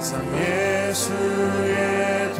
항상 예수의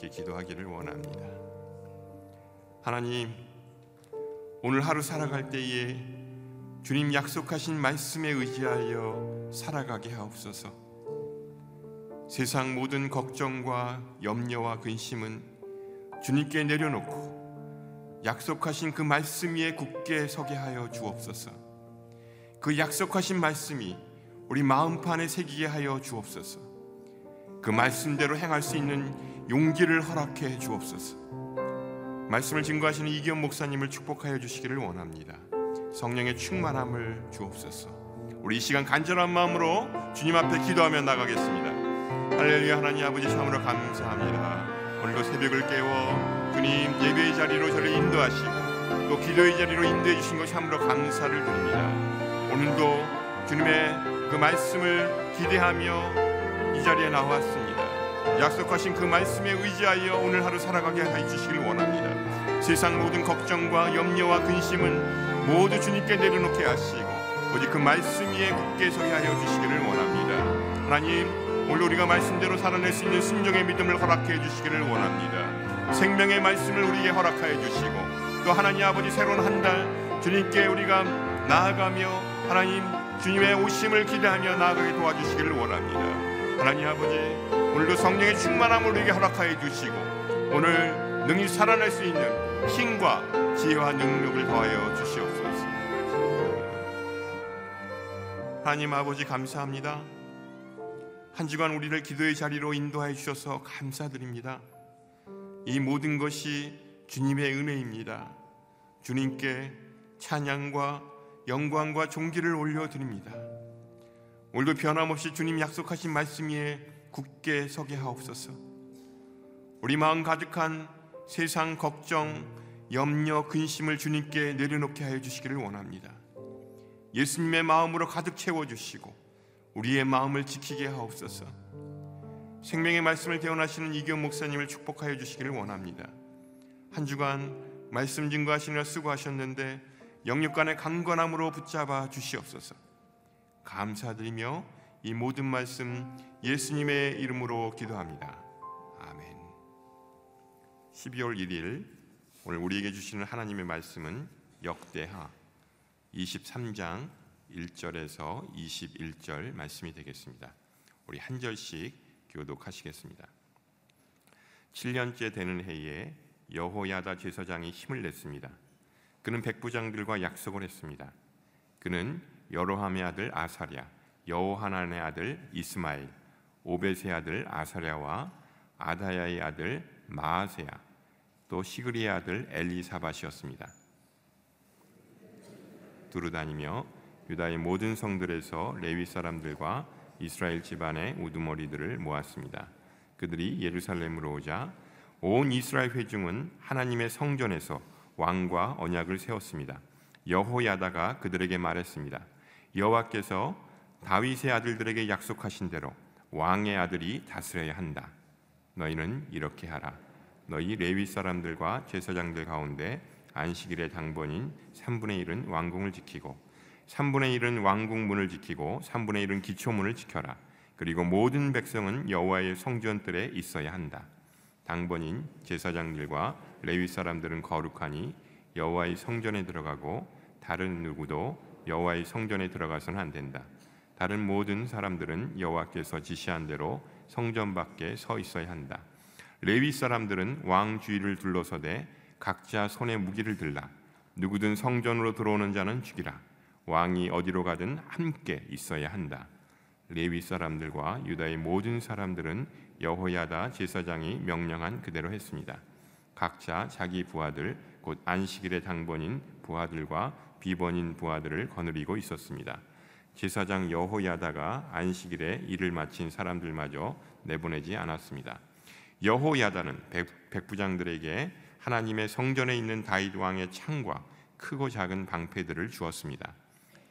주님께 기도하기를 원합니다. 하나님, 오늘 하루 살아갈 때에 주님 약속하신 말씀에 의지하여 살아가게 하옵소서. 세상 모든 걱정과 염려와 근심은 주님께 내려놓고 약속하신 그 말씀 위에 굳게 서게 하여 주옵소서. 그 약속하신 말씀이 우리 마음판에 새기게 하여 주옵소서. 그 말씀대로 행할 수 있는 용기를 허락해 주옵소서. 말씀을 증거하시는 이기현 목사님을 축복하여 주시기를 원합니다. 성령의 충만함을 주옵소서. 우리 이 시간 간절한 마음으로 주님 앞에 기도하며 나가겠습니다. 할렐루야 하나님 아버지 참으로 감사합니다. 오늘도 새벽을 깨워 주님 예배의 자리로 저를 인도하시고 또 기도의 자리로 인도해 주신 것 참으로 감사를 드립니다. 오늘도 주님의 그 말씀을 기대하며 이 자리에 나왔습니다. 약속하신 그 말씀에 의지하여 오늘 하루 살아가게 해 주시길 원합니다. 세상 모든 걱정과 염려와 근심은 모두 주님께 내려놓게 하시고 오직 그 말씀 위에 굳게 서게 하여 주시기를 원합니다. 하나님 오늘 우리가 말씀대로 살아낼 수 있는 순종의 믿음을 허락해 주시기를 원합니다. 생명의 말씀을 우리에게 허락하여 주시고 또 하나님 아버지 새로운 한 달 주님께 우리가 나아가며 하나님 주님의 오심을 기대하며 나아가게 도와주시기를 원합니다. 하나님 아버지 오늘도 성령의 충만함을 우리에게 허락하여 주시고 오늘 능히 살아낼 수 있는 힘과 지혜와 능력을 더하여 주시옵소서. 하나님 아버지 감사합니다. 한 주간 우리를 기도의 자리로 인도하여 주셔서 감사드립니다. 이 모든 것이 주님의 은혜입니다. 주님께 찬양과 영광과 존귀를 올려드립니다. 오늘도 변함없이 주님 약속하신 말씀 위에 굳게 서게 하옵소서. 우리 마음 가득한 세상 걱정, 염려, 근심을 주님께 내려놓게 하여 주시기를 원합니다. 예수님의 마음으로 가득 채워 주시고 우리의 마음을 지키게 하옵소서. 생명의 말씀을 대원하시는 이경 목사님을 축복하여 주시기를 원합니다. 한 주간 말씀 증거하시느라 수고하셨는데 영육간의 강건함으로 붙잡아 주시옵소서. 감사드리며 이 모든 말씀 예수님의 이름으로 기도합니다. 아멘. 12월 1일 오늘 우리에게 주시는 하나님의 말씀은 역대하 23장 1절에서 21절 말씀이 되겠습니다. 우리 한 절씩 교독하시겠습니다. 7년째 되는 해에 여호야다 제사장이 힘을 냈습니다. 그는 백부장들과 약속을 했습니다. 그는 여로함의 아들 아사랴, 여호하난의 아들 이스마엘, 오벳의 아들 아사랴와 아다야의 아들 마아세야, 또 시그리의 아들 엘리사밭이었습니다. 두루 다니며 유다의 모든 성들에서 레위 사람들과 이스라엘 집안의 우두머리들을 모았습니다. 그들이 예루살렘으로 오자 온 이스라엘 회중은 하나님의 성전에서 왕과 언약을 세웠습니다. 여호야다가 그들에게 말했습니다. 여호와께서 다윗의 아들들에게 약속하신 대로 왕의 아들이 다스려야 한다. 너희는 이렇게 하라. 너희 레위 사람들과 제사장들 가운데 안식일의 당번인 3분의 1은 왕궁을 지키고 3분의 1은 왕궁 문을 지키고 3분의 1은 기초문을 지켜라. 그리고 모든 백성은 여호와의 성전들에 있어야 한다. 당번인 제사장들과 레위 사람들은 거룩하니 여호와의 성전에 들어가고 다른 누구도 여호와의 성전에 들어가서는 안 된다. 다른 모든 사람들은 여호와께서 지시한 대로 성전 밖에 서 있어야 한다. 레위 사람들은 왕 주위를 둘러서되 각자 손에 무기를 들라. 누구든 성전으로 들어오는 자는 죽이라. 왕이 어디로 가든 함께 있어야 한다. 레위 사람들과 유다의 모든 사람들은 여호야다 제사장이 명령한 그대로 했습니다. 각자 자기 부하들 곧 안식일의 당번인 부하들과 비번인 부하들을 거느리고 있었습니다. 제사장 여호야다가 안식일에 일을 마친 사람들마저 내보내지 않았습니다. 여호야다는 백, 부장들에게 하나님의 성전에 있는 다윗 왕의 창과 크고 작은 방패들을 주었습니다.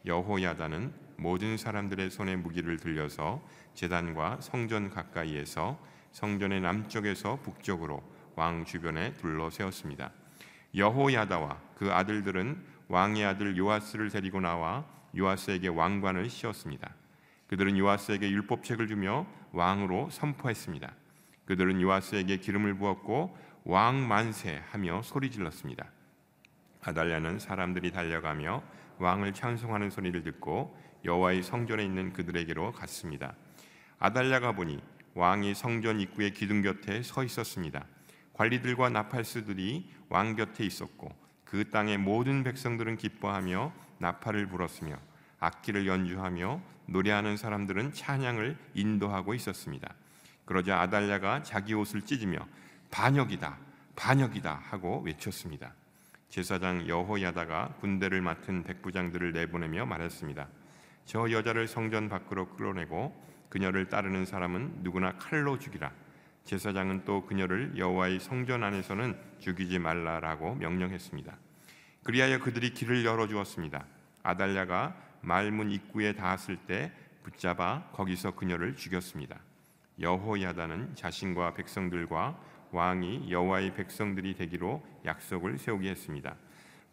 여호야다는 모든 사람들의 손에 무기를 들려서 제단과 성전 가까이에서 성전의 남쪽에서 북쪽으로 왕 주변에 둘러 세웠습니다. 여호야다와 그 아들들은 왕의 아들 요아스를 데리고 나와 요아스에게 왕관을 씌웠습니다. 그들은 요아스에게 율법책을 주며 왕으로 선포했습니다. 그들은 요아스에게 기름을 부었고 왕 만세 하며 소리 질렀습니다. 아달랴는 사람들이 달려가며 왕을 찬송하는 소리를 듣고 여호와의 성전에 있는 그들에게로 갔습니다. 아달랴가 보니 왕이 성전 입구의 기둥 곁에 서 있었습니다. 관리들과 나팔수들이 왕 곁에 있었고 그 땅의 모든 백성들은 기뻐하며 나팔을 불었으며 악기를 연주하며 노래하는 사람들은 찬양을 인도하고 있었습니다. 그러자 아달랴가 자기 옷을 찢으며 반역이다, 반역이다 하고 외쳤습니다. 제사장 여호야다가 군대를 맡은 백부장들을 내보내며 말했습니다. 저 여자를 성전 밖으로 끌어내고 그녀를 따르는 사람은 누구나 칼로 죽이라. 제사장은 또 그녀를 여호와의 성전 안에서는 죽이지 말라라고 명령했습니다. 그리하여 그들이 길을 열어 주었습니다. 아달랴가 말문 입구에 닿았을 때 붙잡아 거기서 그녀를 죽였습니다. 여호야다는 자신과 백성들과 왕이 여호와의 백성들이 되기로 약속을 세우게 했습니다.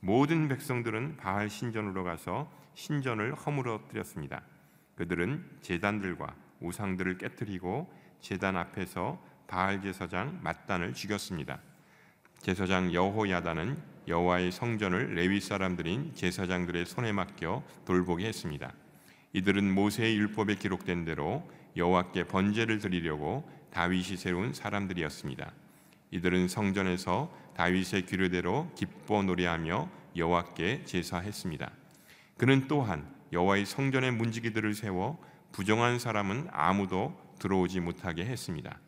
모든 백성들은 바알 신전으로 가서 신전을 허물어뜨렸습니다. 그들은 제단들과 우상들을 깨뜨리고 제단 앞에서 바알 제사장 mat단을 죽였습니다. 제사장 여호야다는 여호와의 성전을 레위 사람들인 제사장들의 손에 맡겨 돌보게 했습니다. 이들은 모세의 율법에 기록된 대로 여호와께 번제를 드리려고 다윗이 세운 사람들이었습니다. 이들은 성전에서 다윗의 규례대로 기뻐 노래하며 여호와께 제사했습니다. 그는 또한 여호와의 성전의 문지기들을 세워 부정한 사람은 아무도 들어오지 못하게 했습니다.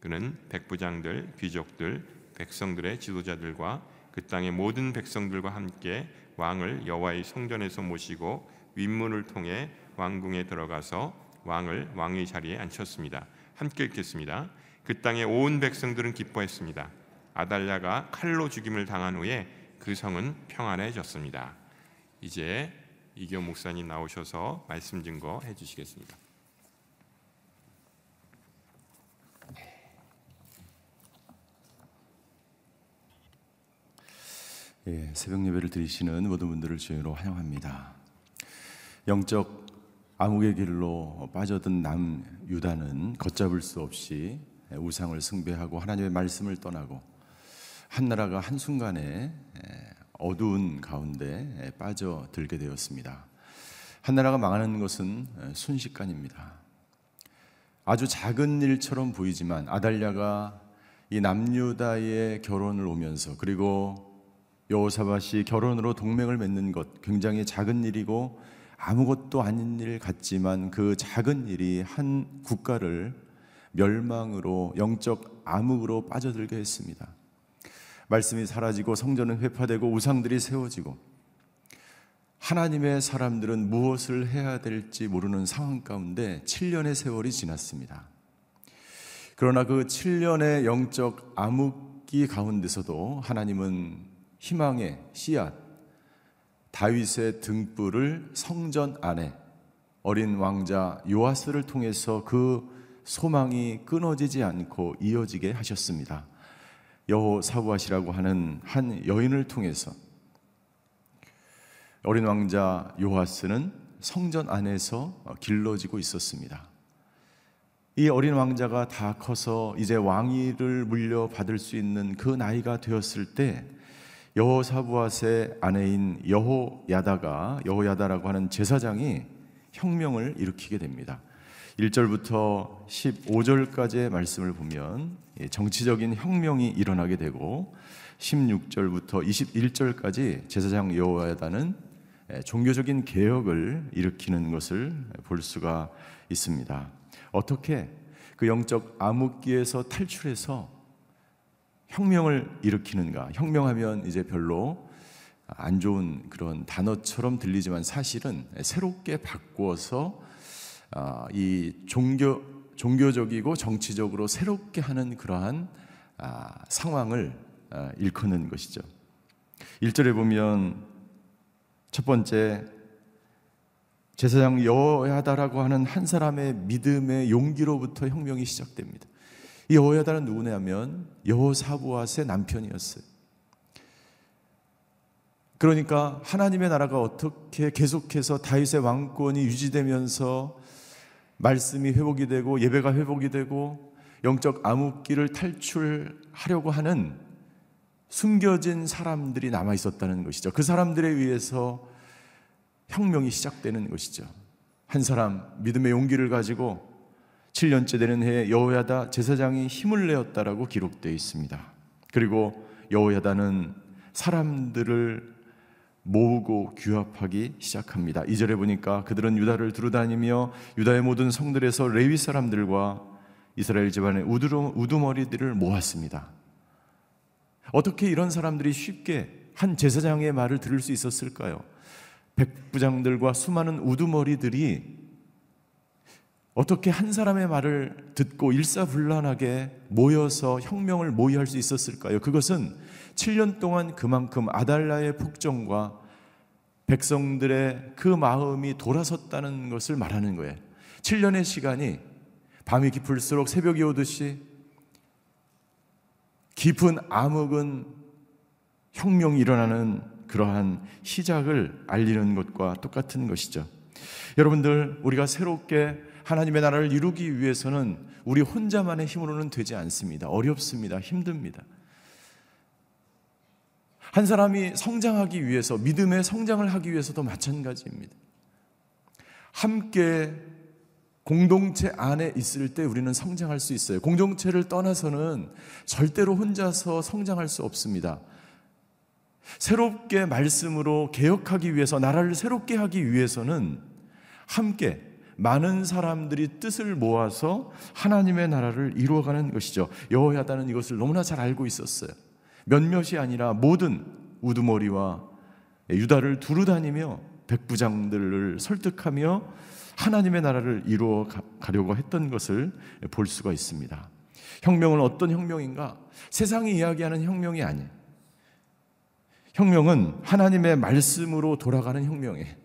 그는 백부장들, 귀족들, 백성들의 지도자들과 그 땅의 모든 백성들과 함께 왕을 여호와의 성전에서 모시고 윗문을 통해 왕궁에 들어가서 왕을 왕의 자리에 앉혔습니다. 함께 읽겠습니다. 그 땅의 온 백성들은 기뻐했습니다. 아달랴가 칼로 죽임을 당한 후에 그 성은 평안해졌습니다. 이제 이교 목사님 나오셔서 말씀 증거 해주시겠습니다. 예, 새벽 예배를 드리시는 모든 분들을 주의로 환영합니다. 영적 암흑의 길로 빠져든 남 유다는 걷잡을 수 없이 우상을 숭배하고 하나님의 말씀을 떠나고 한 나라가 한 순간에 어두운 가운데 빠져들게 되었습니다. 한 나라가 망하는 것은 순식간입니다. 아주 작은 일처럼 보이지만 아달랴가 이 남유다의 결혼을 오면서 그리고 여호사밧이 결혼으로 동맹을 맺는 것 굉장히 작은 일이고 아무것도 아닌 일 같지만 그 작은 일이 한 국가를 멸망으로 영적 암흑으로 빠져들게 했습니다. 말씀이 사라지고 성전은 회파되고 우상들이 세워지고 하나님의 사람들은 무엇을 해야 될지 모르는 상황 가운데 7년의 세월이 지났습니다. 그러나 그 7년의 영적 암흑기 가운데서도 하나님은 희망의 씨앗 다윗의 등불을 성전 안에 어린 왕자 요아스를 통해서 그 소망이 끊어지지 않고 이어지게 하셨습니다. 여호 사부하시라고 하는 한 여인을 통해서 어린 왕자 요하스는 성전 안에서 길러지고 있었습니다. 이 어린 왕자가 다 커서 이제 왕위를 물려받을 수 있는 그 나이가 되었을 때 여호사부앗의 아내인 여호야다가 여호야다라고 하는 제사장이 혁명을 일으키게 됩니다. 1절부터 15절까지의 말씀을 보면 예, 정치적인 혁명이 일어나게 되고 16절부터 21절까지 제사장 여호야다는 예, 종교적인 개혁을 일으키는 것을 볼 수가 있습니다. 어떻게 그 영적 암흑기에서 탈출해서 혁명을 일으키는가? 혁명하면 이제 별로 안 좋은 그런 단어처럼 들리지만 사실은 새롭게 바꾸어서 아, 이 종교 종교적이고 정치적으로 새롭게 하는 그러한 아, 상황을 아, 일컫는 것이죠. 1절에 보면 첫 번째 제사장 여호야다라고 하는 한 사람의 믿음의 용기로부터 혁명이 시작됩니다. 이 여호야다는 누구냐면 여호사부앗의 남편이었어요. 그러니까 하나님의 나라가 어떻게 계속해서 다윗의 왕권이 유지되면서 말씀이 회복이 되고 예배가 회복이 되고 영적 암흑기를 탈출하려고 하는 숨겨진 사람들이 남아 있었다는 것이죠. 그 사람들에 의해서 혁명이 시작되는 것이죠. 한 사람 믿음의 용기를 가지고 7년째 되는 해에 여호야다 제사장이 힘을 내었다라고 기록되어 있습니다. 그리고 여호야다는 사람들을 모으고 규합하기 시작합니다. 2절에 보니까 그들은 유다를 두루다니며 유다의 모든 성들에서 레위 사람들과 이스라엘 집안의 우두머리들을 모았습니다. 어떻게 이런 사람들이 쉽게 한 제사장의 말을 들을 수 있었을까요? 백부장들과 수많은 우두머리들이 어떻게 한 사람의 말을 듣고 일사불란하게 모여서 혁명을 모의할 수 있었을까요? 그것은 7년 동안 그만큼 아달라의 폭정과 백성들의 그 마음이 돌아섰다는 것을 말하는 거예요. 7년의 시간이 밤이 깊을수록 새벽이 오듯이 깊은 암흑은 혁명이 일어나는 그러한 시작을 알리는 것과 똑같은 것이죠. 여러분들, 우리가 새롭게 하나님의 나라를 이루기 위해서는 우리 혼자만의 힘으로는 되지 않습니다. 어렵습니다. 힘듭니다. 한 사람이 성장하기 위해서, 믿음의 성장을 하기 위해서도 마찬가지입니다. 함께 공동체 안에 있을 때 우리는 성장할 수 있어요. 공동체를 떠나서는 절대로 혼자서 성장할 수 없습니다. 새롭게 말씀으로 개혁하기 위해서, 나라를 새롭게 하기 위해서는 함께 많은 사람들이 뜻을 모아서 하나님의 나라를 이루어가는 것이죠. 여호야다는 이것을 너무나 잘 알고 있었어요. 몇몇이 아니라 모든 우두머리와 유다를 두루 다니며 백부장들을 설득하며 하나님의 나라를 이루어 가려고 했던 것을 볼 수가 있습니다. 혁명은 어떤 혁명인가? 세상이 이야기하는 혁명이 아니에요. 혁명은 하나님의 말씀으로 돌아가는 혁명이에요.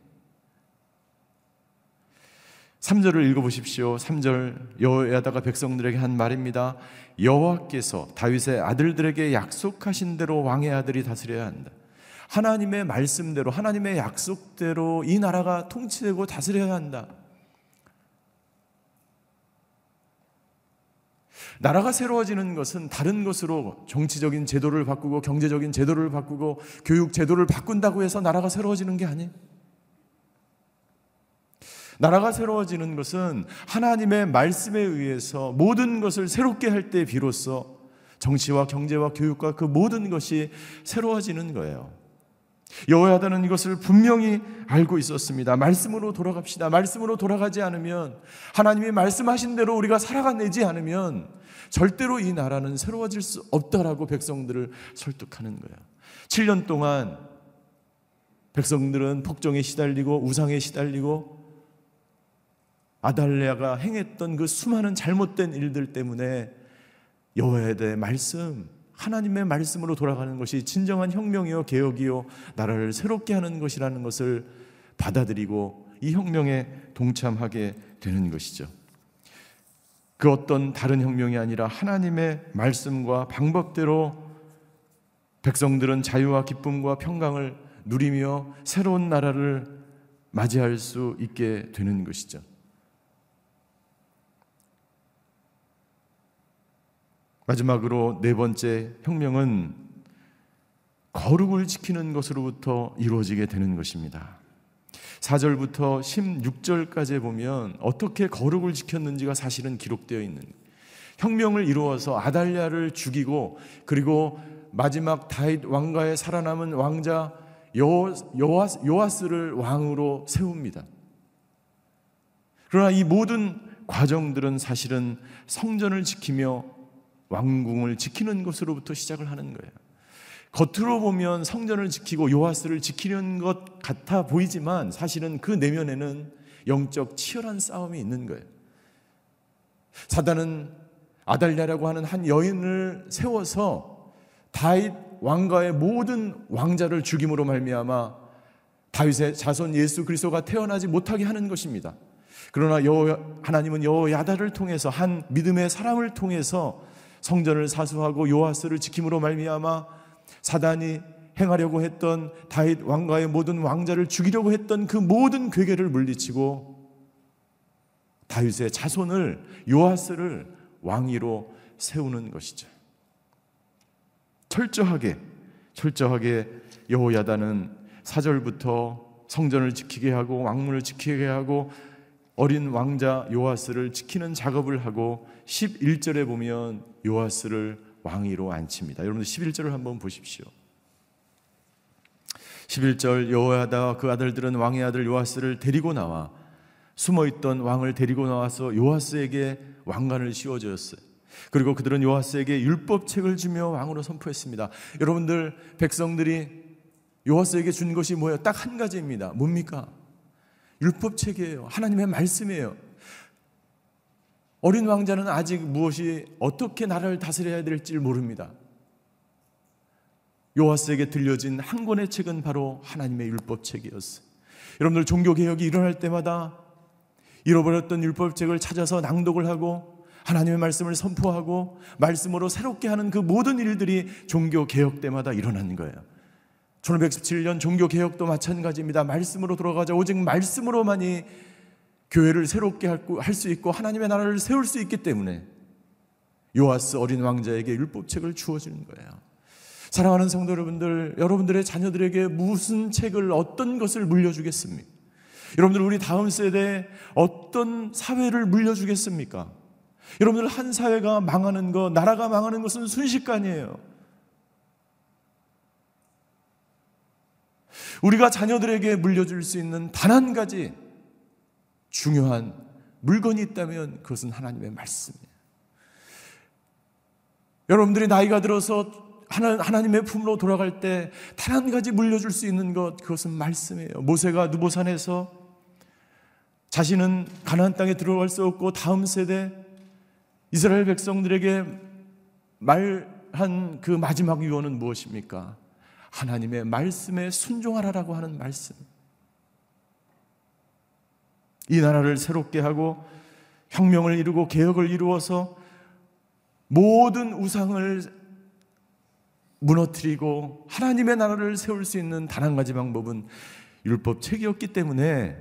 3절을 읽어 보십시오. 3절 여호야다가 백성들에게 한 말입니다. 여호와께서 다윗의 아들들에게 약속하신 대로 왕의 아들이 다스려야 한다. 하나님의 말씀대로 하나님의 약속대로 이 나라가 통치되고 다스려야 한다. 나라가 새로워지는 것은 다른 것으로 정치적인 제도를 바꾸고 경제적인 제도를 바꾸고 교육 제도를 바꾼다고 해서 나라가 새로워지는 게 아니에요. 나라가 새로워지는 것은 하나님의 말씀에 의해서 모든 것을 새롭게 할 때 비로소 정치와 경제와 교육과 그 모든 것이 새로워지는 거예요. 여호야다는 이것을 분명히 알고 있었습니다. 말씀으로 돌아갑시다. 말씀으로 돌아가지 않으면 하나님이 말씀하신 대로 우리가 살아가내지 않으면 절대로 이 나라는 새로워질 수 없다라고 백성들을 설득하는 거예요. 7년 동안 백성들은 폭정에 시달리고 우상에 시달리고 아달레아가 행했던 그 수많은 잘못된 일들 때문에 여호와에 대해 말씀, 하나님의 말씀으로 돌아가는 것이 진정한 혁명이요 개혁이요 나라를 새롭게 하는 것이라는 것을 받아들이고 이 혁명에 동참하게 되는 것이죠. 그 어떤 다른 혁명이 아니라 하나님의 말씀과 방법대로 백성들은 자유와 기쁨과 평강을 누리며 새로운 나라를 맞이할 수 있게 되는 것이죠. 마지막으로 네 번째 혁명은 거룩을 지키는 것으로부터 이루어지게 되는 것입니다. 4절부터 16절까지 보면 어떻게 거룩을 지켰는지가 사실은 기록되어 있는 혁명을 이루어서 아달랴를 죽이고 그리고 마지막 다윗 왕가에 살아남은 왕자 요, 요아스, 요아스를 왕으로 세웁니다. 그러나 이 모든 과정들은 사실은 성전을 지키며 왕궁을 지키는 것으로부터 시작을 하는 거예요. 겉으로 보면 성전을 지키고 요하스를 지키는 것 같아 보이지만 사실은 그 내면에는 영적 치열한 싸움이 있는 거예요. 사단은 아달랴라고 하는 한 여인을 세워서 다윗 왕가의 모든 왕자를 죽임으로 말미암아 다윗의 자손 예수 그리스도가 태어나지 못하게 하는 것입니다. 그러나 여 하나님은 여야다를 통해서 한 믿음의 사람을 통해서 성전을 사수하고 요하스를 지킴으로 말미암아 사단이 행하려고 했던 다윗 왕가의 모든 왕자를 죽이려고 했던 그 모든 괴계를 물리치고 다윗의 자손을 요아스를 왕위로 세우는 것이죠. 철저하게 철저하게 여호야다는 사절부터 성전을 지키게 하고 왕문을 지키게 하고 어린 왕자 요아스를 지키는 작업을 하고 11절에 보면 요아스를 왕위로 앉힙니다. 여러분들 11절을 한번 보십시오. 11절 여호야다 그 아들들은 왕의 아들 요아스를 데리고 나와 숨어 있던 왕을 데리고 나와서 요아스에게 왕관을 씌워 주었어요. 그리고 그들은 요아스에게 율법책을 주며 왕으로 선포했습니다. 여러분들 백성들이 요아스에게 준 것이 뭐예요? 딱 한 가지입니다. 뭡니까? 율법책이에요. 하나님의 말씀이에요. 어린 왕자는 아직 무엇이 어떻게 나라를 다스려야 될지 모릅니다. 요하스에게 들려진 한 권의 책은 바로 하나님의 율법책이었어요. 여러분들 종교 개혁이 일어날 때마다 잃어버렸던 율법책을 찾아서 낭독을 하고 하나님의 말씀을 선포하고 말씀으로 새롭게 하는 그 모든 일들이 종교 개혁 때마다 일어나는 거예요. 1517년 종교 개혁도 마찬가지입니다. 말씀으로 돌아가자 오직 말씀으로만이 교회를 새롭게 할 수 있고 하나님의 나라를 세울 수 있기 때문에 요아스 어린 왕자에게 율법책을 주어 주는 거예요. 사랑하는 성도 여러분들, 여러분들의 자녀들에게 무슨 책을 어떤 것을 물려주겠습니까? 여러분들 우리 다음 세대에 어떤 사회를 물려주겠습니까? 여러분들 한 사회가 망하는 것, 나라가 망하는 것은 순식간이에요. 우리가 자녀들에게 물려줄 수 있는 단 한 가지 중요한 물건이 있다면 그것은 하나님의 말씀이에요. 여러분들이 나이가 들어서 하나님의 품으로 돌아갈 때 단 한 가지 물려줄 수 있는 것 그것은 말씀이에요. 모세가 누보산에서 자신은 가나안 땅에 들어갈 수 없고 다음 세대 이스라엘 백성들에게 말한 그 마지막 유언은 무엇입니까? 하나님의 말씀에 순종하라라고 하는 말씀. 이 나라를 새롭게 하고 혁명을 이루고 개혁을 이루어서 모든 우상을 무너뜨리고 하나님의 나라를 세울 수 있는 단 한 가지 방법은 율법 책이었기 때문에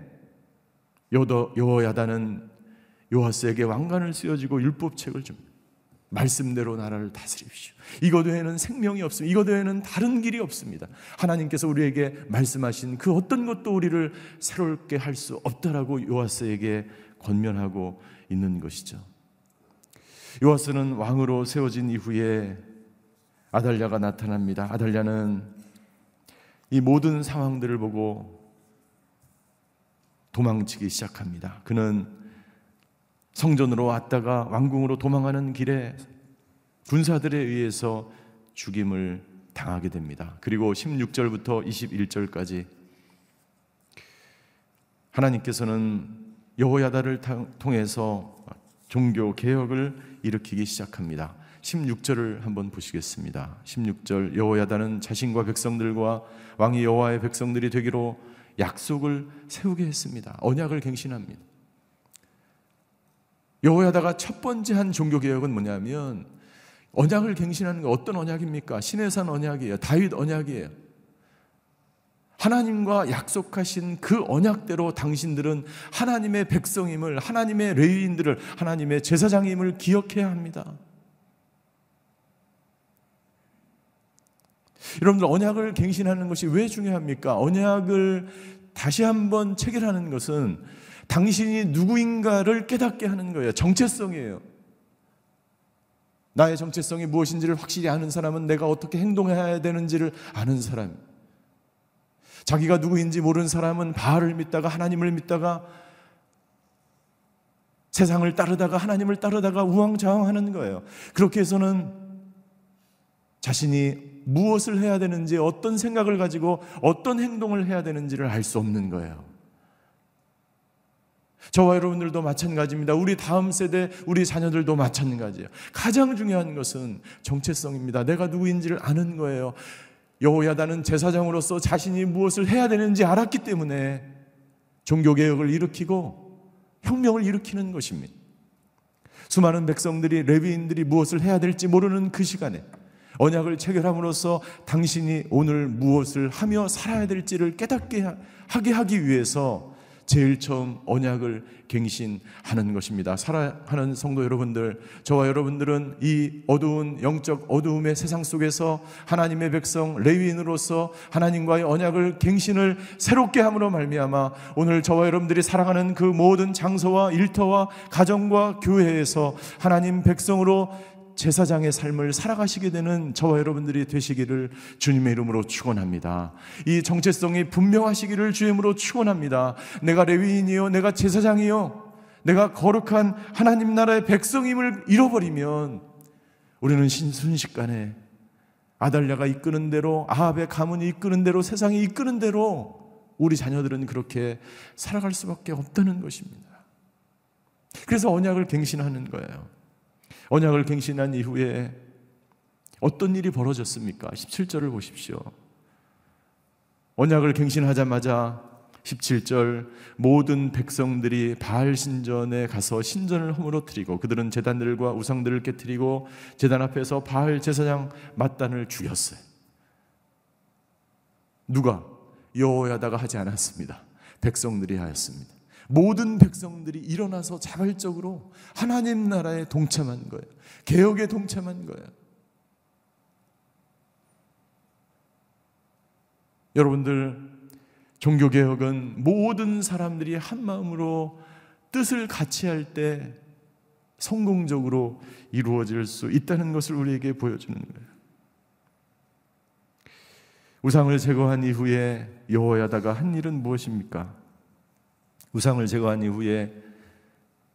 여호야다는 요하스에게 왕관을 씌워주고 율법 책을 줍니다. 말씀대로 나라를 다스립시오. 이것 외에는 생명이 없습니다. 이것 외에는 다른 길이 없습니다. 하나님께서 우리에게 말씀하신 그 어떤 것도 우리를 새롭게 할 수 없다라고 요아스에게 권면하고 있는 것이죠. 요아스는 왕으로 세워진 이후에 아달랴가 나타납니다. 아달랴는 이 모든 상황들을 보고 도망치기 시작합니다. 그는 성전으로 왔다가 왕궁으로 도망하는 길에 군사들에 의해서 죽임을 당하게 됩니다. 그리고 16절부터 21절까지 하나님께서는 여호야다를 통해서 종교 개혁을 일으키기 시작합니다. 16절을 한번 보시겠습니다. 16절 여호야다는 자신과 백성들과 왕이 여호와의 백성들이 되기로 약속을 세우게 했습니다. 언약을 갱신합니다. 여호야다가 첫 번째 한 종교 개혁은 뭐냐면 언약을 갱신하는 게 어떤 언약입니까? 신의 산 언약이에요. 다윗 언약이에요. 하나님과 약속하신 그 언약대로 당신들은 하나님의 백성임을 하나님의 레위인들을 하나님의 제사장임을 기억해야 합니다. 여러분들 언약을 갱신하는 것이 왜 중요합니까? 언약을 다시 한번 체결하는 것은 당신이 누구인가를 깨닫게 하는 거예요. 정체성이에요. 나의 정체성이 무엇인지를 확실히 아는 사람은 내가 어떻게 행동해야 되는지를 아는 사람. 자기가 누구인지 모르는 사람은 바알을 믿다가 하나님을 믿다가 세상을 따르다가 하나님을 따르다가 우왕좌왕하는 거예요. 그렇게 해서는 자신이 무엇을 해야 되는지 어떤 생각을 가지고 어떤 행동을 해야 되는지를 알 수 없는 거예요. 저와 여러분들도 마찬가지입니다. 우리 다음 세대, 우리 자녀들도 마찬가지예요. 가장 중요한 것은 정체성입니다. 내가 누구인지를 아는 거예요. 여호야다는 제사장으로서 자신이 무엇을 해야 되는지 알았기 때문에 종교개혁을 일으키고 혁명을 일으키는 것입니다. 수많은 백성들이 레위인들이 무엇을 해야 될지 모르는 그 시간에 언약을 체결함으로써 당신이 오늘 무엇을 하며 살아야 될지를 깨닫게 하게 하기 위해서 제일 처음 언약을 갱신하는 것입니다. 사랑하는 성도 여러분들, 저와 여러분들은 이 어두운 영적 어두움의 세상 속에서 하나님의 백성 레위인으로서 하나님과의 언약을 갱신을 새롭게 함으로 말미암아 오늘 저와 여러분들이 살아가는 그 모든 장소와 일터와 가정과 교회에서 하나님 백성으로 제사장의 삶을 살아가시게 되는 저와 여러분들이 되시기를 주님의 이름으로 축원합니다. 이 정체성이 분명하시기를 주임으로 축원합니다. 내가 레위인이요, 내가 제사장이요, 내가 거룩한 하나님 나라의 백성임을 잃어버리면 우리는 순식간에 아달랴가 이끄는 대로 아합의 가문이 이끄는 대로 세상이 이끄는 대로 우리 자녀들은 그렇게 살아갈 수밖에 없다는 것입니다. 그래서 언약을 갱신하는 거예요. 언약을 갱신한 이후에 어떤 일이 벌어졌습니까? 17절을 보십시오. 언약을 갱신하자마자 17절 모든 백성들이 바알 신전에 가서 신전을 허물어뜨리고 그들은 제단들과 우상들을 깨뜨리고 제단 앞에서 바알 제사장 mat단을 죽였어요. 누가 여호야다가 하지 않았습니다. 백성들이 하였습니다. 모든 백성들이 일어나서 자발적으로 하나님 나라에 동참한 거예요. 개혁에 동참한 거예요. 여러분들, 종교개혁은 모든 사람들이 한 마음으로 뜻을 같이 할 때 성공적으로 이루어질 수 있다는 것을 우리에게 보여주는 거예요. 우상을 제거한 이후에 여호야다가 한 일은 무엇입니까? 우상을 제거한 이후에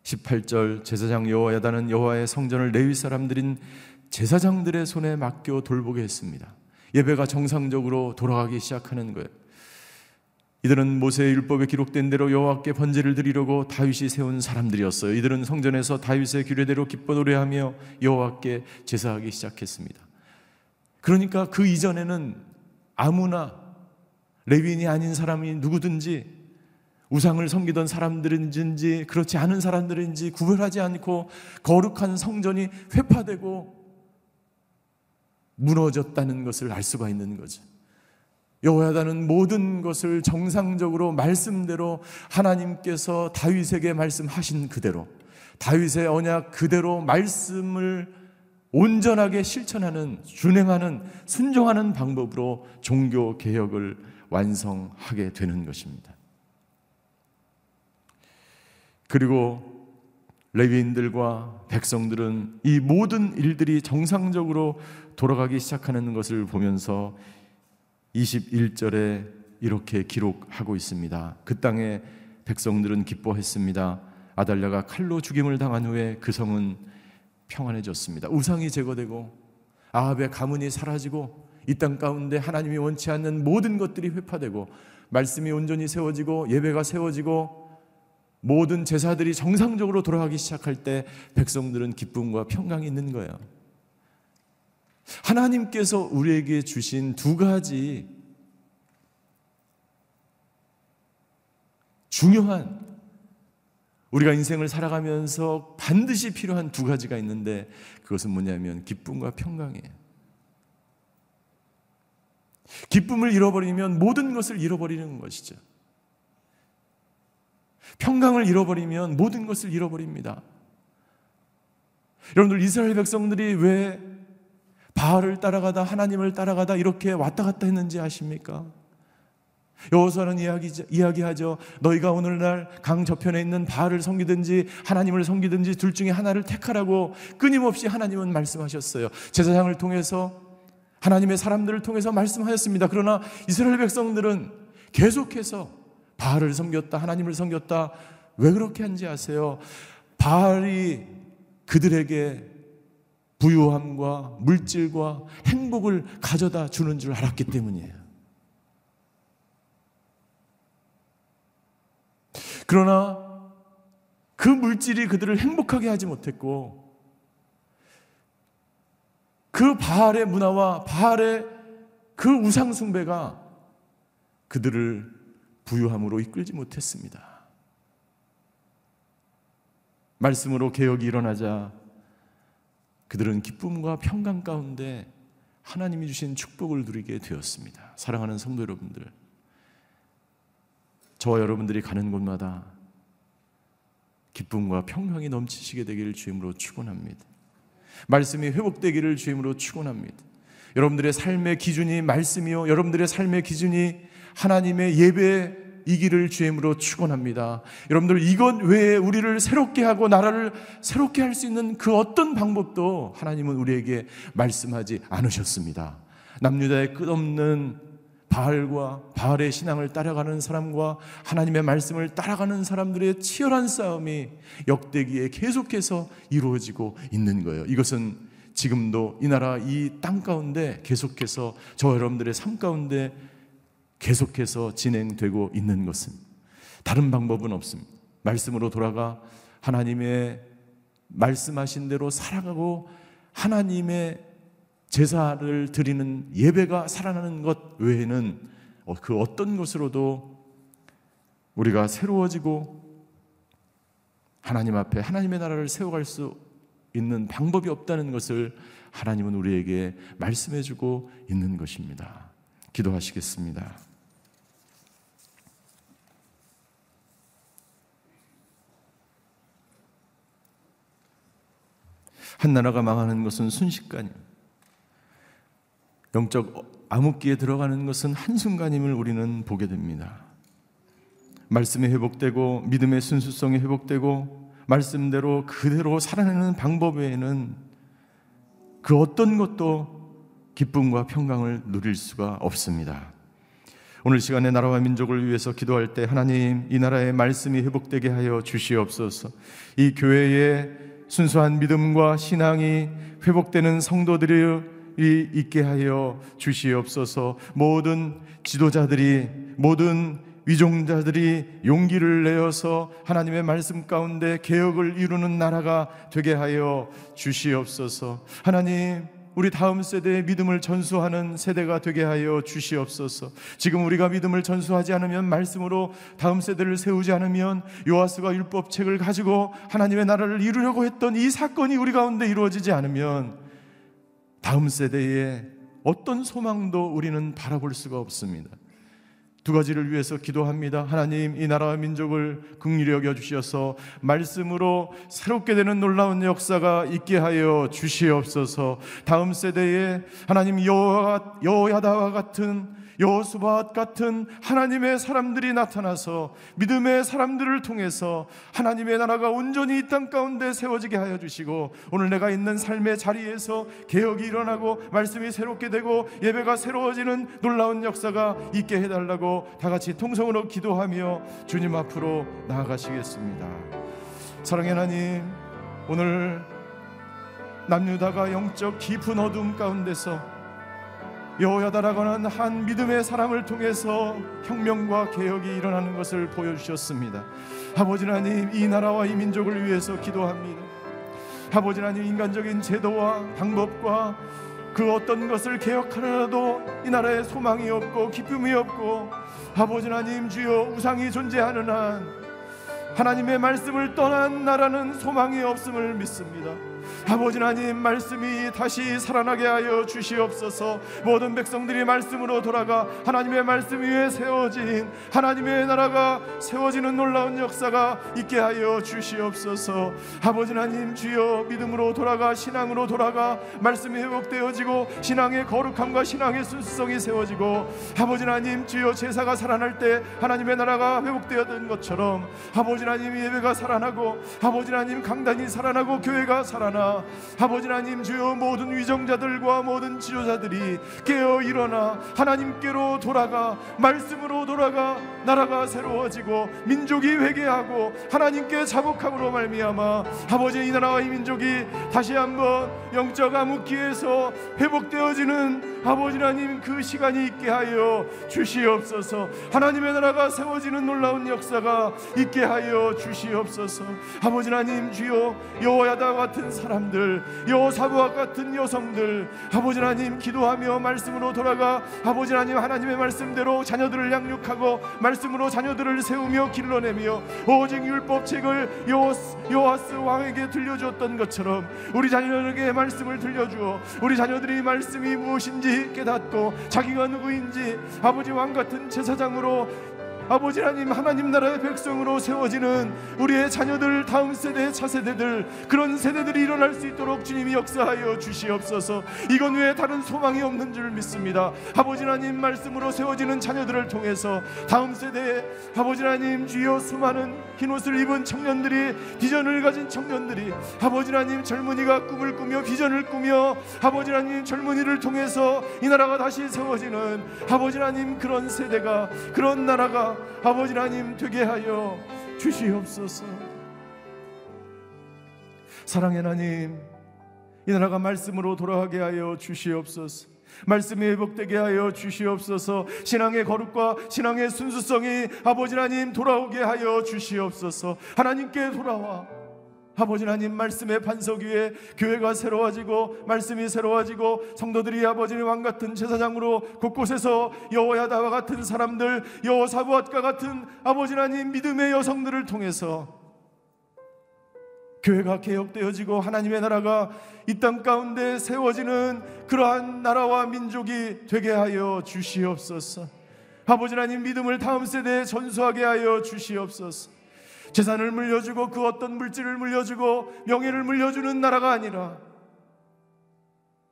18절 제사장 여호야다는 여호와의 성전을 레위 사람들인 제사장들의 손에 맡겨 돌보게 했습니다. 예배가 정상적으로 돌아가기 시작하는 거예요. 이들은 모세의 율법에 기록된 대로 여호와께 번제를 드리려고 다윗이 세운 사람들이었어요. 이들은 성전에서 다윗의 규례대로 기뻐 노래하며 여호와께 제사하기 시작했습니다. 그러니까 그 이전에는 아무나 레위인이 아닌 사람이 누구든지 우상을 섬기던 사람들인지 그렇지 않은 사람들인지 구별하지 않고 거룩한 성전이 회파되고 무너졌다는 것을 알 수가 있는 거죠. 여호야다는 모든 것을 정상적으로 말씀대로 하나님께서 다윗에게 말씀하신 그대로 다윗의 언약 그대로 말씀을 온전하게 실천하는 준행하는 순종하는 방법으로 종교 개혁을 완성하게 되는 것입니다. 그리고 레위인들과 백성들은 이 모든 일들이 정상적으로 돌아가기 시작하는 것을 보면서 21절에 이렇게 기록하고 있습니다. 그 땅에 백성들은 기뻐했습니다. 아달랴가 칼로 죽임을 당한 후에 그 성은 평안해졌습니다. 우상이 제거되고 아합의 가문이 사라지고 이 땅 가운데 하나님이 원치 않는 모든 것들이 회파되고 말씀이 온전히 세워지고 예배가 세워지고 모든 제사들이 정상적으로 돌아가기 시작할 때 백성들은 기쁨과 평강이 있는 거예요. 하나님께서 우리에게 주신 두 가지 중요한 우리가 인생을 살아가면서 반드시 필요한 두 가지가 있는데 그것은 뭐냐면 기쁨과 평강이에요. 기쁨을 잃어버리면 모든 것을 잃어버리는 것이죠. 평강을 잃어버리면 모든 것을 잃어버립니다. 여러분들 이스라엘 백성들이 왜 바알을 따라가다 하나님을 따라가다 이렇게 왔다 갔다 했는지 아십니까? 여호수아는 이야기, 이야기하죠. 너희가 오늘날 강 저편에 있는 바알을 섬기든지 하나님을 섬기든지 둘 중에 하나를 택하라고 끊임없이 하나님은 말씀하셨어요. 제사장을 통해서 하나님의 사람들을 통해서 말씀하셨습니다. 그러나 이스라엘 백성들은 계속해서 바알을 섬겼다, 하나님을 섬겼다. 왜 그렇게 한지 아세요? 바알이 그들에게 부유함과 물질과 행복을 가져다 주는 줄 알았기 때문이에요. 그러나 그 물질이 그들을 행복하게 하지 못했고 그 바알의 문화와 바알의 그 우상 숭배가 그들을 부유함으로 이끌지 못했습니다. 말씀으로 개혁이 일어나자 그들은 기쁨과 평강 가운데 하나님이 주신 축복을 누리게 되었습니다. 사랑하는 성도 여러분들, 저와 여러분들이 가는 곳마다 기쁨과 평강이 넘치시게 되기를 주임으로 축원합니다. 말씀이 회복되기를 주임으로 축원합니다. 여러분들의 삶의 기준이 말씀이요. 여러분들의 삶의 기준이 하나님의 예배이기를 주임으로 축원합니다. 여러분들 이것 외에 우리를 새롭게 하고 나라를 새롭게 할 수 있는 그 어떤 방법도 하나님은 우리에게 말씀하지 않으셨습니다. 남유다의 끝없는 바알과 바알의 신앙을 따라가는 사람과 하나님의 말씀을 따라가는 사람들의 치열한 싸움이 역대기에 계속해서 이루어지고 있는 거예요. 이것은 지금도 이 나라 이 땅 가운데 계속해서 저 여러분들의 삶 가운데 계속해서 진행되고 있는 것은 다른 방법은 없습니다. 말씀으로 돌아가 하나님의 말씀하신 대로 살아가고 하나님의 제사를 드리는 예배가 살아나는 것 외에는 어, 그 어떤 것으로도 우리가 새로워지고 하나님 앞에 하나님의 나라를 세워갈 수 있는 방법이 없다는 것을 하나님은 우리에게 말씀해 주고 있는 것입니다. 기도하시겠습니다. 한 나라가 망하는 것은 순식간이에요. 영적 암흑기에 들어가는 것은 한순간임을 우리는 보게 됩니다. 말씀이 회복되고 믿음의 순수성이 회복되고 말씀대로 그대로 살아내는 방법 외에는 그 어떤 것도 기쁨과 평강을 누릴 수가 없습니다. 오늘 시간에 나라와 민족을 위해서 기도할 때 하나님 이 나라의 말씀이 회복되게 하여 주시옵소서. 이 교회의 순수한 믿음과 신앙이 회복되는 성도들이 있게 하여 주시옵소서. 모든 지도자들이 모든 위종자들이 용기를 내어서 하나님의 말씀 가운데 개혁을 이루는 나라가 되게 하여 주시옵소서. 하나님 우리 다음 세대의 믿음을 전수하는 세대가 되게 하여 주시옵소서. 지금 우리가 믿음을 전수하지 않으면 말씀으로 다음 세대를 세우지 않으면 요하스가 율법책을 가지고 하나님의 나라를 이루려고 했던 이 사건이 우리 가운데 이루어지지 않으면 다음 세대에 어떤 소망도 우리는 바라볼 수가 없습니다. 두 가지를 위해서 기도합니다. 하나님 이 나라와 민족을 긍휼히 여겨 주셔서 말씀으로 새롭게 되는 놀라운 역사가 있게 하여 주시옵소서. 다음 세대에 하나님 여호야다와 같은 여호수밭 같은 하나님의 사람들이 나타나서 믿음의 사람들을 통해서 하나님의 나라가 온전히 이 땅 가운데 세워지게 하여 주시고 오늘 내가 있는 삶의 자리에서 개혁이 일어나고 말씀이 새롭게 되고 예배가 새로워지는 놀라운 역사가 있게 해달라고 다 같이 통성으로 기도하며 주님 앞으로 나아가시겠습니다. 사랑의 하나님 오늘 남유다가 영적 깊은 어둠 가운데서 여호야다라고 하는 한 믿음의 사람을 통해서 혁명과 개혁이 일어나는 것을 보여주셨습니다. 아버지 하나님 이 나라와 이 민족을 위해서 기도합니다. 아버지 하나님 인간적인 제도와 방법과 그 어떤 것을 개혁하느라도 이 나라에 소망이 없고 기쁨이 없고 아버지 하나님 주여 우상이 존재하는 한 하나님의 말씀을 떠난 나라는 소망이 없음을 믿습니다. 아버지 하나님 말씀이 다시 살아나게 하여 주시옵소서. 모든 백성들이 말씀으로 돌아가 하나님의 말씀 위에 세워진 하나님의 나라가 세워지는 놀라운 역사가 있게 하여 주시옵소서. 아버지 하나님 주여 믿음으로 돌아가 신앙으로 돌아가 말씀이 회복되어지고 신앙의 거룩함과 신앙의 순수성이 세워지고 아버지 하나님 주여 제사가 살아날 때 하나님의 나라가 회복되었던 것처럼 아버지 하나님 예배가 살아나고 아버지 하나님 강단이 살아나고 교회가 살아나 아버지 하나님 주여 모든 위정자들과 모든 지도자들이 깨어 일어나 하나님께로 돌아가 말씀으로 돌아가 나라가 새로워지고 민족이 회개하고 하나님께 자복함으로 말미암아 아버지 이 나라와 이 민족이 다시 한번 영적 암흑기에서 회복되어지는 아버지 하나님 그 시간이 있게 하여 주시옵소서. 하나님의 나라가 세워지는 놀라운 역사가 있게 하여 주시옵소서. 아버지 하나님 주여 여호야다 같은 사람 들 여호사부와 같은 여성들 아버지 하나님 기도하며 말씀으로 돌아가 아버지 하나님 하나님의 말씀대로 자녀들을 양육하고 말씀으로 자녀들을 세우며 길러내며 오직 율법책을 여호스, 왕에게 들려주었던 것처럼 우리 자녀에게 말씀을 들려주어 우리 자녀들이 말씀이 무엇인지 깨닫고 자기가 누구인지 아버지 왕 같은 제사장으로 아버지 하나님 하나님 나라의 백성으로 세워지는 우리의 자녀들 다음 세대 차세대들 그런 세대들이 일어날 수 있도록 주님이 역사하여 주시옵소서. 이건 외에 다른 소망이 없는 줄 믿습니다. 아버지 하나님 말씀으로 세워지는 자녀들을 통해서 다음 세대에 아버지 하나님 주여 수많은 흰옷을 입은 청년들이 비전을 가진 청년들이 아버지 하나님 젊은이가 꿈을 꾸며 비전을 꾸며 아버지 하나님 젊은이를 통해서 이 나라가 다시 세워지는 아버지 하나님 그런 세대가 그런 나라가 아버지 하나님 되게 하여 주시옵소서. 사랑의 하나님, 이 나라가 말씀으로 돌아가게 하여 주시옵소서. 말씀이 회복되게 하여 주시옵소서. 신앙의 거룩과 신앙의 순수성이 아버지 하나님 돌아오게 하여 주시옵소서. 하나님께 돌아와 아버지 하나님 말씀의 반석 위에 교회가 새로워지고 말씀이 새로워지고 성도들이 아버지의 왕 같은 제사장으로 곳곳에서 여호야다와 같은 사람들 여호사부앗과 같은 아버지 하나님 믿음의 여성들을 통해서 교회가 개혁되어지고 하나님의 나라가 이 땅 가운데 세워지는 그러한 나라와 민족이 되게 하여 주시옵소서. 아버지 하나님 믿음을 다음 세대에 전수하게 하여 주시옵소서. 재산을 물려주고 그 어떤 물질을 물려주고 명예를 물려주는 나라가 아니라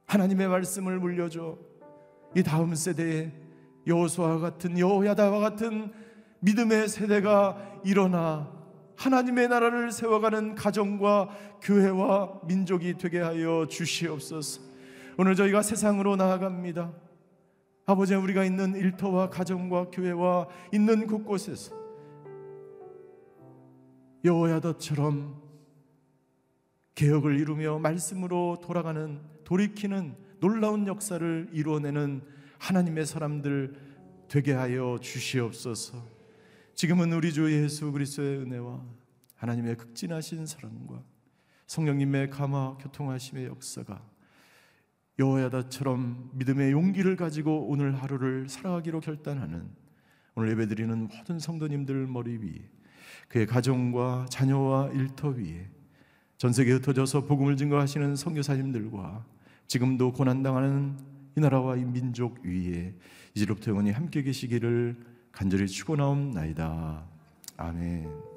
하나님의 말씀을 물려줘 이 다음 세대에 여호수아와 같은 여호야다와 같은 믿음의 세대가 일어나 하나님의 나라를 세워가는 가정과 교회와 민족이 되게 하여 주시옵소서. 오늘 저희가 세상으로 나아갑니다. 아버지 우리가 있는 일터와 가정과 교회와 있는 곳곳에서 여호야다처럼 개혁을 이루며 말씀으로 돌아가는 돌이키는 놀라운 역사를 이루어내는 하나님의 사람들 되게 하여 주시옵소서. 지금은 우리 주 예수 그리스도의 은혜와 하나님의 극진하신 사랑과 성령님의 감화 교통하심의 역사가 여호야다처럼 믿음의 용기를 가지고 오늘 하루를 살아가기로 결단하는 오늘 예배드리는 모든 성도님들 머리 위에 그의 가정과 자녀와 일터 위에 전 세계에 흩어져서 복음을 증거하시는 선교사님들과 지금도 고난당하는 이 나라와 이 민족 위에 이제로부터 영원히 함께 계시기를 간절히 축원하옵나이다. 아멘.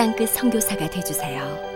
땅끝 선교사가 되주세요